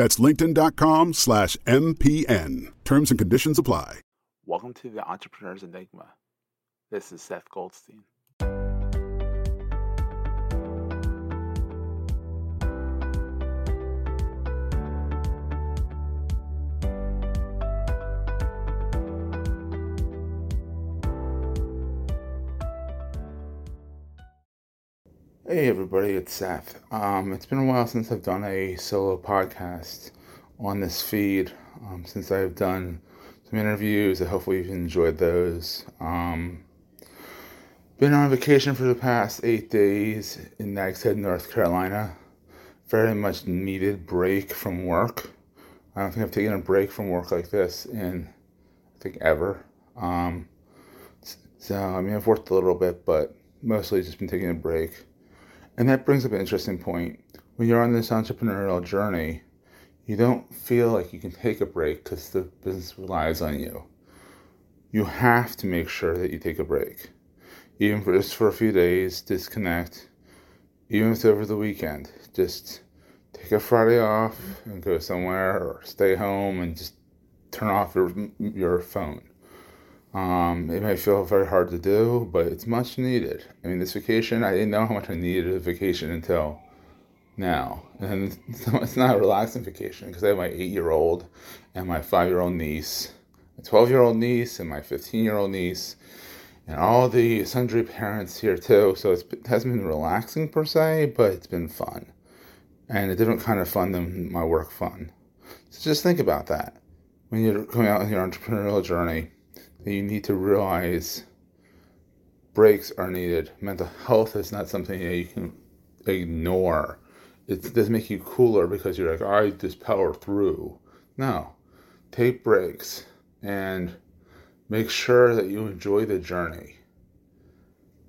That's linkedin.com slash MPN. Terms and conditions apply. Welcome to the Entrepreneur's Enigma. This is Seth Goldstein. Hey everybody, it's Seth. Um, it's been a while since I've done a solo podcast on this feed. Um, since I've done some interviews, I hopefully you've enjoyed those. Um, been on vacation for the past eight days in Nags Head, North Carolina. Very much needed break from work. I don't think I've taken a break from work like this in, I think, ever. Um, so, I mean, I've worked a little bit, but mostly just been taking a break. And that brings up an interesting point. When you're on this entrepreneurial journey, you don't feel like you can take a break because the business relies on you. You have to make sure that you take a break. Even for just for a few days, disconnect. Even if it's over the weekend, just take a Friday off and go somewhere or stay home and just turn off your, your phone. Um, it may feel very hard to do, but it's much needed. I mean, this vacation, I didn't know how much I needed a vacation until now. And it's not a relaxing vacation because I have my eight year old and my five year old niece, my 12 year old niece, and my 15 year old niece, and all the sundry parents here too. So it hasn't been relaxing per se, but it's been fun. And a different kind of fun than my work fun. So just think about that when you're coming out on your entrepreneurial journey that you need to realize breaks are needed. Mental health is not something that you can ignore. It doesn't make you cooler because you're like, I just power through. No, take breaks and make sure that you enjoy the journey,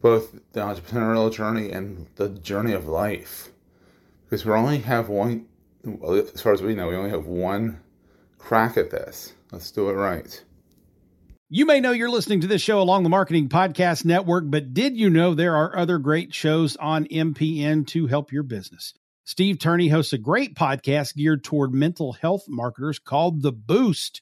both the entrepreneurial journey and the journey of life. Because we only have one, as far as we know, we only have one crack at this. Let's do it right. You may know you're listening to this show along the Marketing Podcast Network, but did you know there are other great shows on MPN to help your business? Steve Turney hosts a great podcast geared toward mental health marketers called The Boost.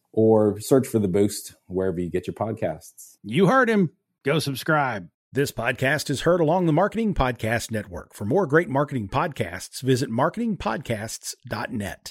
or search for The Boost wherever you get your podcasts. You heard him. Go subscribe. This podcast is heard along the Marketing Podcast Network. For more great marketing podcasts, visit marketingpodcasts.net.